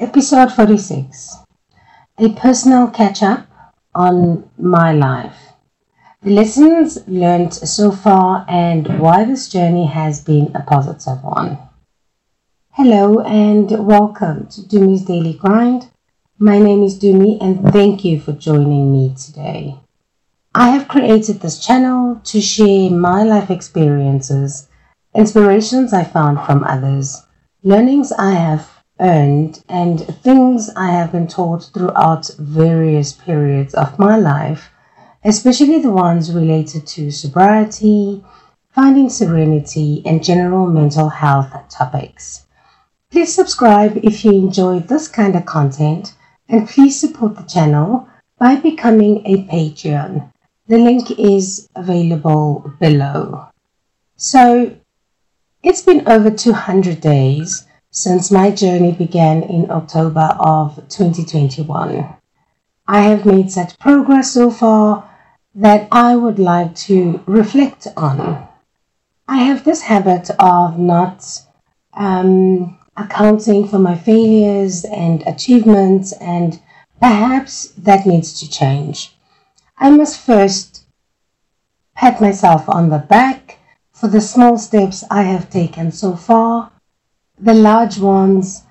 Episode 46 A personal catch up on my life. The lessons learned so far and why this journey has been a positive one. Hello and welcome to Tumi's Daily Grind. My name is Tumi and thank you for joining me today. I have created this channel to share my life experiences, inspirations I found from others, learnings I have earned, and things I have been taught throughout various periods of my life, especially the ones related to sobriety, finding serenity, and general mental health topics. Please subscribe if you enjoy this kind of content, and please support the channel by becoming a Patreon. The link is available below. So, it's been over 200 days since my journey began in October of 2021. I have made such progress so far that I would like to reflect on. I have this habit of not um, accounting for my failures and achievements, and perhaps that needs to change. I must first pat myself on the back for the small steps I have taken so far the large ones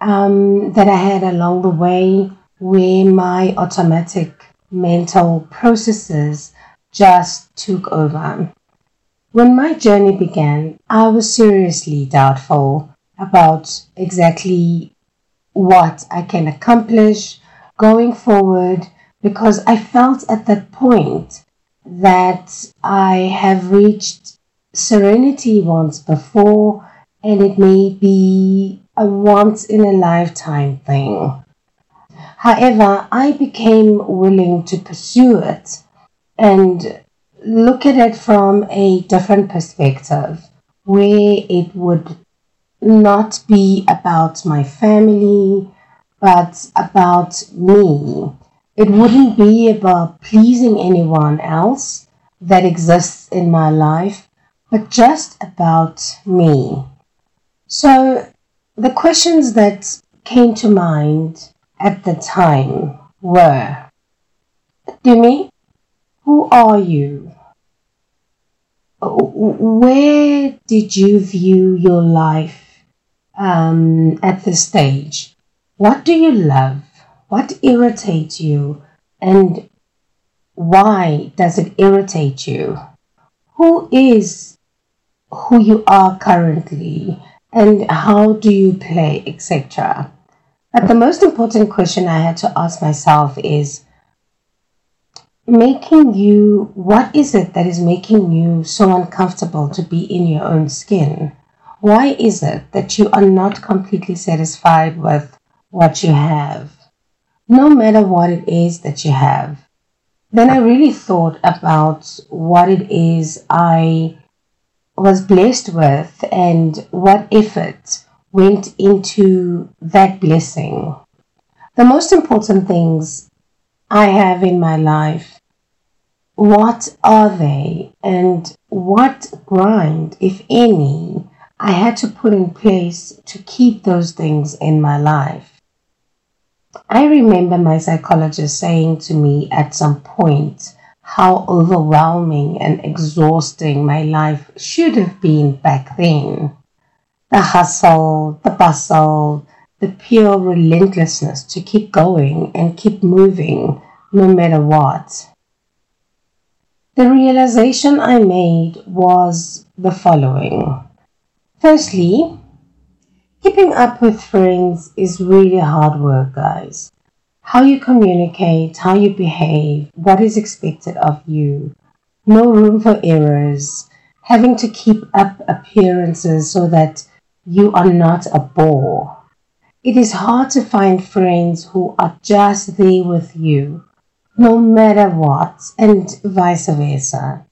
um, that I had along the way where my automatic mental processes just took over. When my journey began, I was seriously doubtful about exactly what I can accomplish going forward because I felt at that point that I have reached serenity once before and it may be a once in a lifetime thing. However, I became willing to pursue it and look at it from a different perspective where it would not be about my family but about me. It wouldn't be about pleasing anyone else that exists in my life, but just about me. So, the questions that came to mind at the time were Tumi, who are you? Where did you view your life um, at this stage? What do you love? What irritates you? And why does it irritate you? Who is who you are currently? and how do you play, etc. But the most important question I had to ask myself is making you, what is it that is making you so uncomfortable to be in your own skin? Why is it that you are not completely satisfied with what you have, no matter what it is that you have? Then I really thought about what it is I was blessed with and what effort went into that blessing. The most important things I have in my life, what are they and what grind, if any, I had to put in place to keep those things in my life. I remember my psychologist saying to me at some point, how overwhelming and exhausting my life should have been back then. The hustle, the bustle, the pure relentlessness to keep going and keep moving no matter what. The realization I made was the following. Firstly, keeping up with friends is really hard work, guys how you communicate, how you behave, what is expected of you, no room for errors, having to keep up appearances so that you are not a bore. It is hard to find friends who are just there with you, no matter what, and vice versa.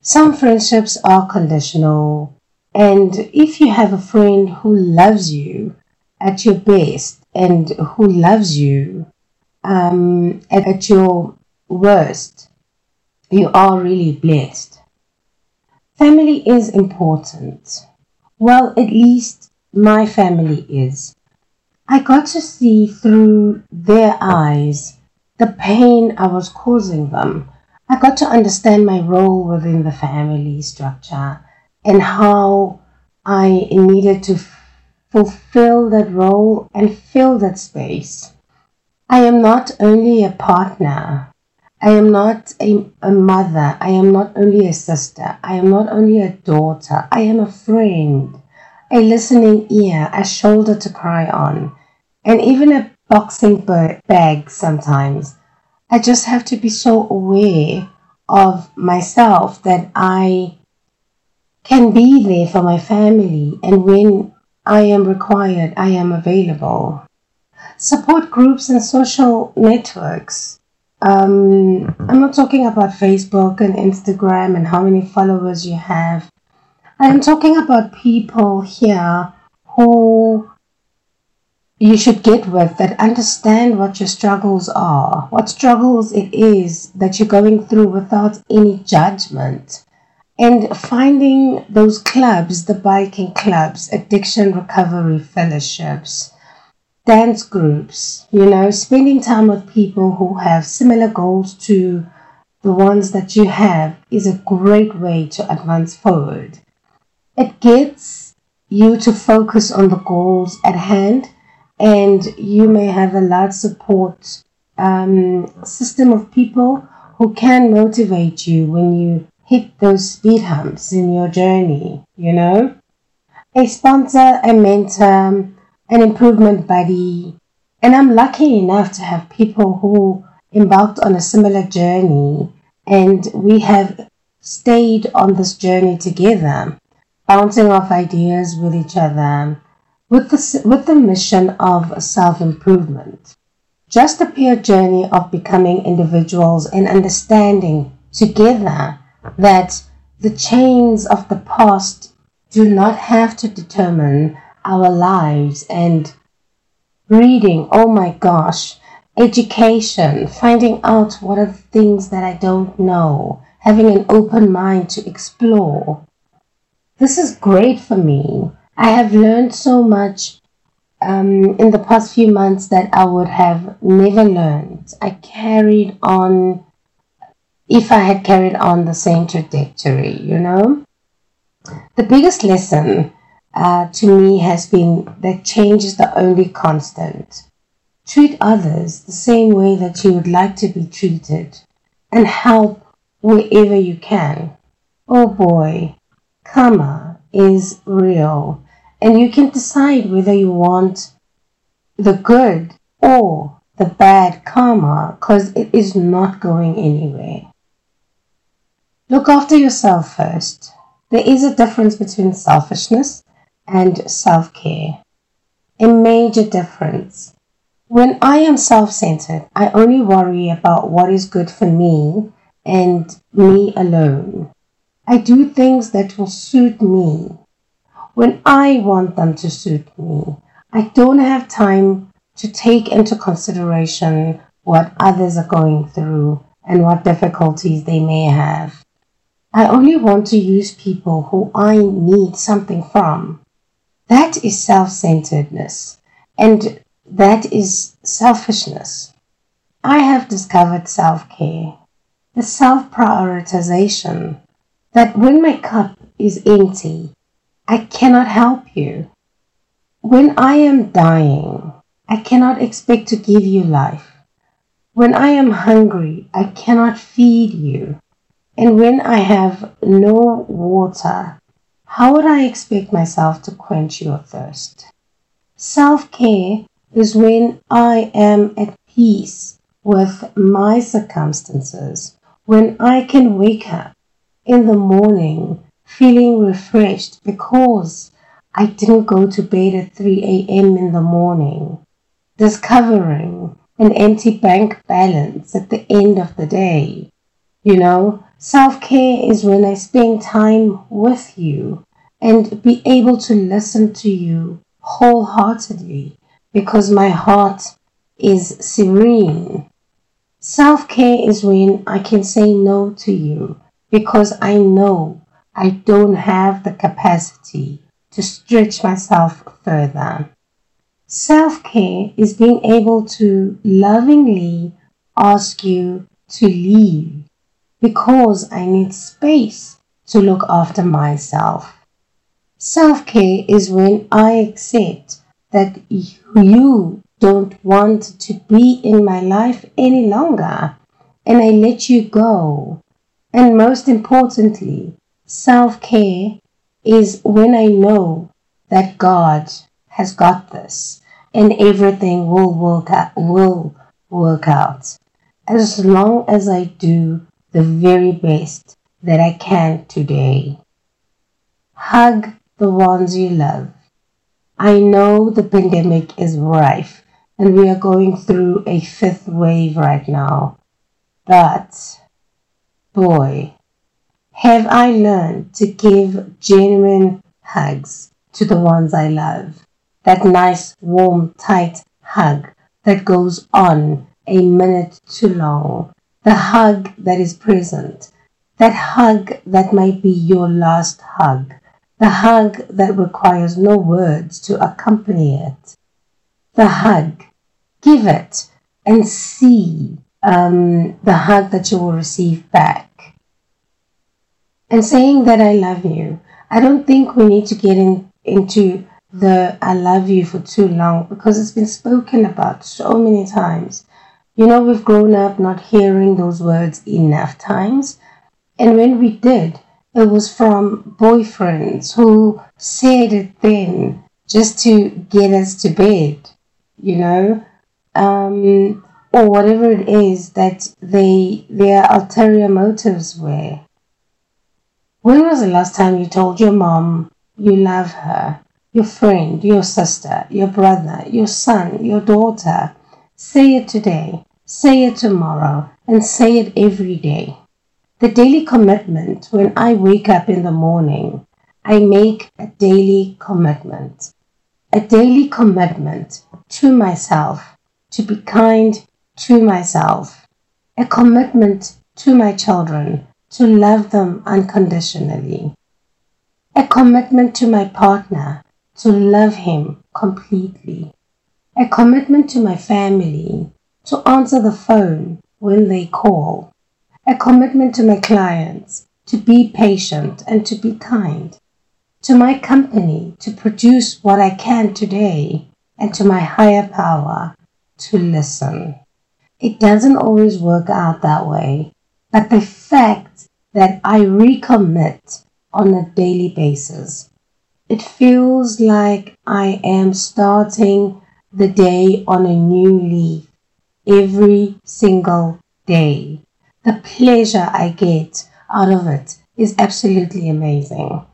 Some friendships are conditional And if you have a friend who loves you at your best and who loves you um, at, at your worst, you are really blessed. Family is important. Well, at least my family is. I got to see through their eyes the pain I was causing them. I got to understand my role within the family structure and how I needed to fulfill that role and fill that space. I am not only a partner, I am not a, a mother, I am not only a sister, I am not only a daughter, I am a friend, a listening ear, a shoulder to cry on, and even a boxing bag sometimes. I just have to be so aware of myself that I can be there for my family and when I am required, I am available. Support groups and social networks. Um, I'm not talking about Facebook and Instagram and how many followers you have. I am talking about people here who you should get with that understand what your struggles are, what struggles it is that you're going through without any judgment. And finding those clubs, the biking clubs, addiction recovery fellowships, dance groups, you know, spending time with people who have similar goals to the ones that you have is a great way to advance forward. It gets you to focus on the goals at hand and you may have a large support um, system of people who can motivate you when you hit those speed humps in your journey, you know? A sponsor, a mentor, an improvement buddy. And I'm lucky enough to have people who embarked on a similar journey and we have stayed on this journey together, bouncing off ideas with each other with the, with the mission of self improvement. Just a pure journey of becoming individuals and understanding together that the chains of the past do not have to determine our lives and reading, oh my gosh, education, finding out what are the things that I don't know, having an open mind to explore. This is great for me I have learned so much um, in the past few months that I would have never learned. I carried on, if I had carried on the same trajectory, you know. The biggest lesson uh, to me has been that change is the only constant. Treat others the same way that you would like to be treated and help wherever you can. Oh boy, karma is real and you can decide whether you want the good or the bad karma because it is not going anywhere. Look after yourself first. There is a difference between selfishness and self care. A major difference. When I am self centered, I only worry about what is good for me and me alone. I do things that will suit me when I want them to suit me. I don't have time to take into consideration what others are going through and what difficulties they may have. I only want to use people who I need something from. That is self centeredness and that is selfishness. I have discovered self care, the self prioritization, that when my cup is empty, I cannot help you. When I am dying, I cannot expect to give you life. When I am hungry, I cannot feed you. And when I have no water, how would I expect myself to quench your thirst? Self care is when I am at peace with my circumstances, when I can wake up in the morning feeling refreshed because I didn't go to bed at 3 a.m. in the morning, discovering an empty bank balance at the end of the day. You know, self care is when I spend time with you and be able to listen to you wholeheartedly because my heart is serene. Self care is when I can say no to you because I know I don't have the capacity to stretch myself further. Self care is being able to lovingly ask you to leave because I need space to look after myself. Self care is when I accept that you don't want to be in my life any longer and I let you go. And most importantly, self care is when I know that God has got this and everything will work out, will work out as long as I do the very best that I can today. Hug the ones you love. I know the pandemic is rife and we are going through a fifth wave right now. But, boy, have I learned to give genuine hugs to the ones I love. That nice, warm, tight hug that goes on a minute too long. The hug that is present. That hug that might be your last hug the hug that requires no words to accompany it. The hug, give it and see um, the hug that you will receive back. And saying that I love you, I don't think we need to get in, into the I love you for too long because it's been spoken about so many times. You know, we've grown up not hearing those words enough times. And when we did, it was from boyfriends who said it then just to get us to bed, you know, um, or whatever it is that they their ulterior motives were. When was the last time you told your mom you love her, your friend, your sister, your brother, your son, your daughter? Say it today, say it tomorrow, and say it every day. The daily commitment when I wake up in the morning, I make a daily commitment. A daily commitment to myself to be kind to myself. A commitment to my children to love them unconditionally. A commitment to my partner to love him completely. A commitment to my family to answer the phone when they call. A commitment to my clients to be patient and to be kind, to my company to produce what I can today, and to my higher power to listen. It doesn't always work out that way, but the fact that I recommit on a daily basis, it feels like I am starting the day on a new leaf every single day the pleasure I get out of it is absolutely amazing.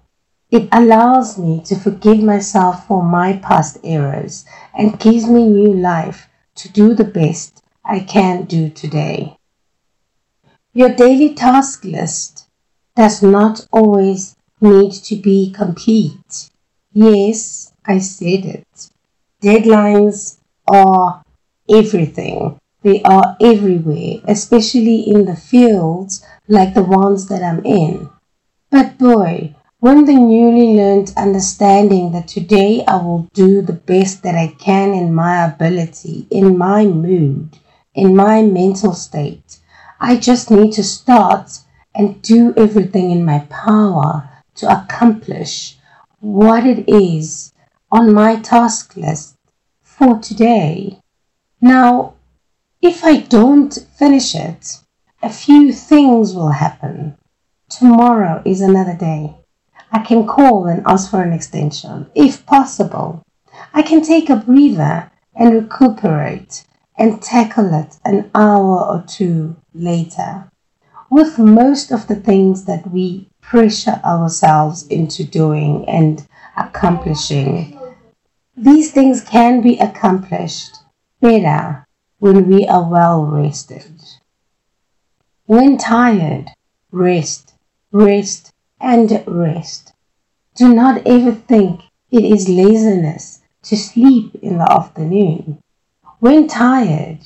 It allows me to forgive myself for my past errors and gives me new life to do the best I can do today. Your daily task list does not always need to be complete. Yes, I said it. Deadlines are everything. They are everywhere, especially in the fields like the ones that I'm in. But boy, when the newly learned understanding that today I will do the best that I can in my ability, in my mood, in my mental state, I just need to start and do everything in my power to accomplish what it is on my task list for today. Now, if I don't finish it, a few things will happen. Tomorrow is another day. I can call and ask for an extension, if possible. I can take a breather and recuperate and tackle it an hour or two later. With most of the things that we pressure ourselves into doing and accomplishing, these things can be accomplished better when we are well rested. When tired, rest, rest, and rest. Do not ever think it is laziness to sleep in the afternoon. When tired,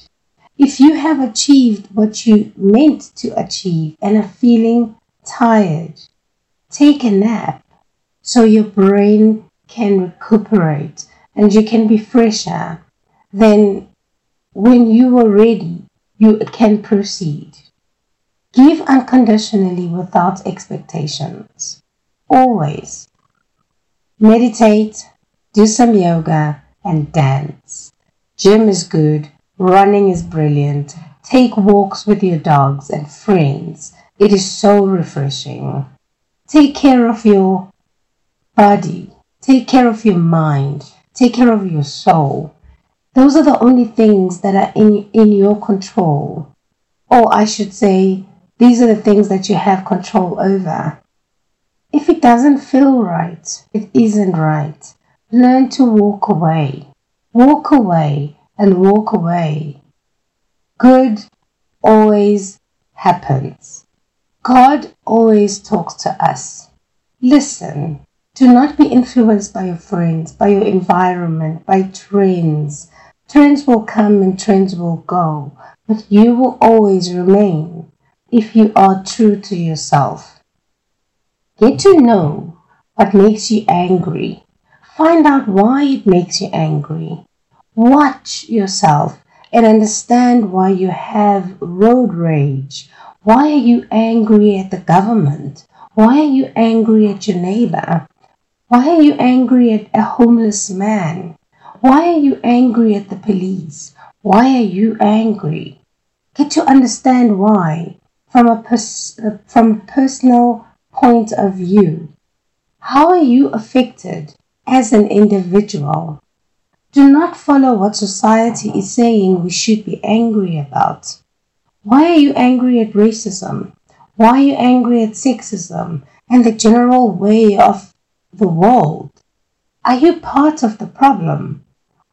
if you have achieved what you meant to achieve and are feeling tired, take a nap so your brain can recuperate and you can be fresher. Then, when you are ready, you can proceed. Give unconditionally without expectations. Always. Meditate, do some yoga, and dance. Gym is good, running is brilliant. Take walks with your dogs and friends. It is so refreshing. Take care of your body. Take care of your mind. Take care of your soul. Those are the only things that are in, in your control. Or I should say, these are the things that you have control over. If it doesn't feel right, it isn't right. Learn to walk away. Walk away and walk away. Good always happens. God always talks to us. Listen. Do not be influenced by your friends, by your environment, by trends. Trends will come and trends will go, but you will always remain if you are true to yourself. Get to know what makes you angry. Find out why it makes you angry. Watch yourself and understand why you have road rage. Why are you angry at the government? Why are you angry at your neighbor? Why are you angry at a homeless man? Why are you angry at the police? Why are you angry? Get to understand why from a, pers- uh, from a personal point of view. How are you affected as an individual? Do not follow what society is saying we should be angry about. Why are you angry at racism? Why are you angry at sexism and the general way of the world? Are you part of the problem?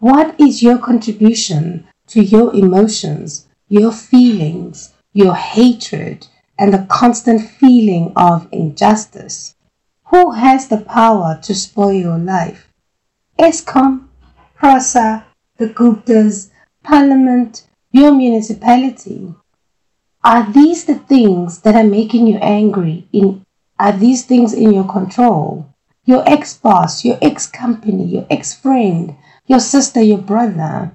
What is your contribution to your emotions, your feelings, your hatred, and the constant feeling of injustice. Who has the power to spoil your life? Eskom, PRASA, the Guptas, Parliament, your municipality. Are these the things that are making you angry? In, are these things in your control? Your ex boss, your ex company, your ex friend, your sister, your brother.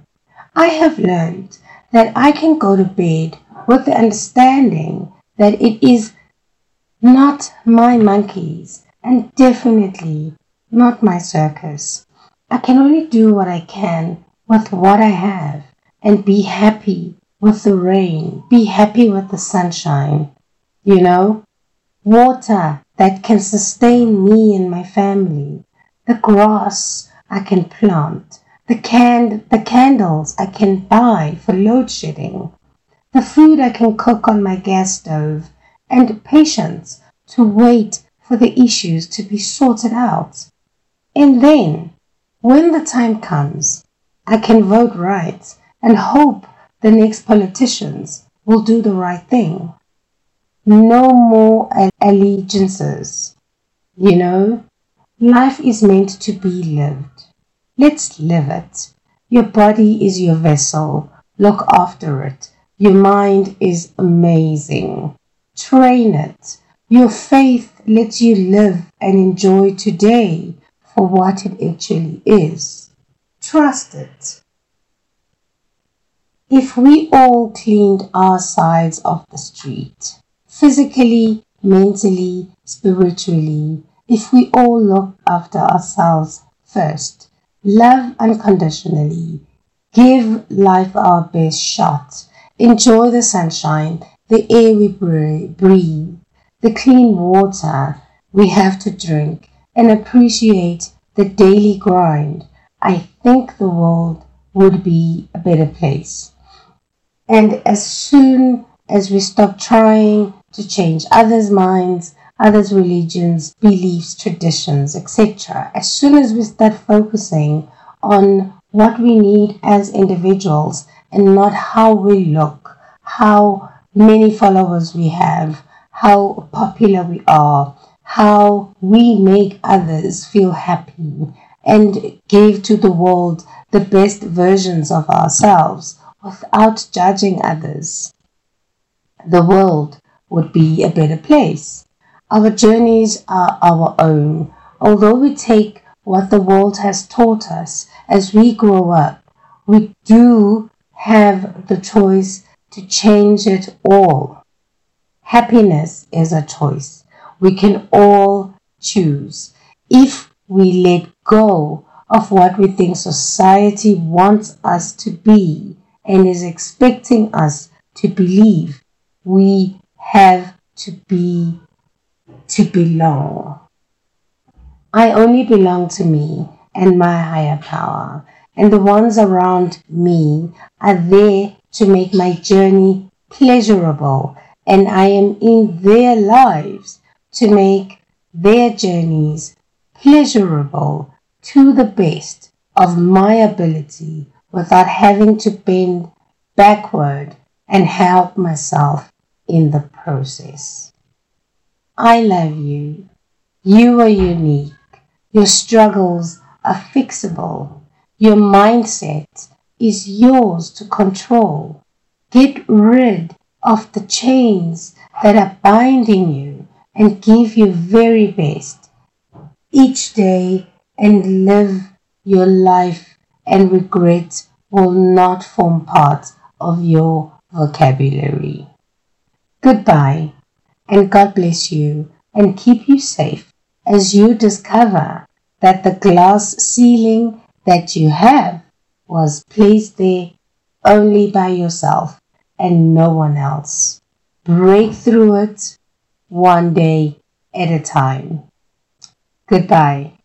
I have learned that I can go to bed with the understanding that it is not my monkeys and definitely not my circus. I can only do what I can with what I have and be happy with the rain, be happy with the sunshine. You know, water that can sustain me and my family, the grass I can plant, the, can- the candles I can buy for load shedding, the food I can cook on my gas stove, and patience to wait for the issues to be sorted out. And then, when the time comes, I can vote right and hope the next politicians will do the right thing. No more allegiances. You know, life is meant to be lived. Let's live it. Your body is your vessel. Look after it. Your mind is amazing. Train it. Your faith lets you live and enjoy today for what it actually is. Trust it. If we all cleaned our sides of the street, physically, mentally, spiritually, if we all looked after ourselves first, love unconditionally, give life our best shot, Enjoy the sunshine, the air we breathe, the clean water we have to drink, and appreciate the daily grind. I think the world would be a better place. And as soon as we stop trying to change others' minds, others' religions, beliefs, traditions, etc., as soon as we start focusing on what we need as individuals and not how we look, how many followers we have, how popular we are, how we make others feel happy and give to the world the best versions of ourselves without judging others, the world would be a better place. Our journeys are our own. Although we take what the world has taught us as we grow up, we do have the choice to change it all. Happiness is a choice. We can all choose. If we let go of what we think society wants us to be and is expecting us to believe, we have to be to belong. I only belong to me and my higher power, and the ones around me are there to make my journey pleasurable, and I am in their lives to make their journeys pleasurable to the best of my ability without having to bend backward and help myself in the process. I love you. You are unique. Your struggles are fixable. Your mindset is yours to control. Get rid of the chains that are binding you and give your very best each day and live your life and regret will not form part of your vocabulary. Goodbye and God bless you and keep you safe as you discover that the glass ceiling that you have was placed there only by yourself and no one else. Break through it one day at a time. Goodbye.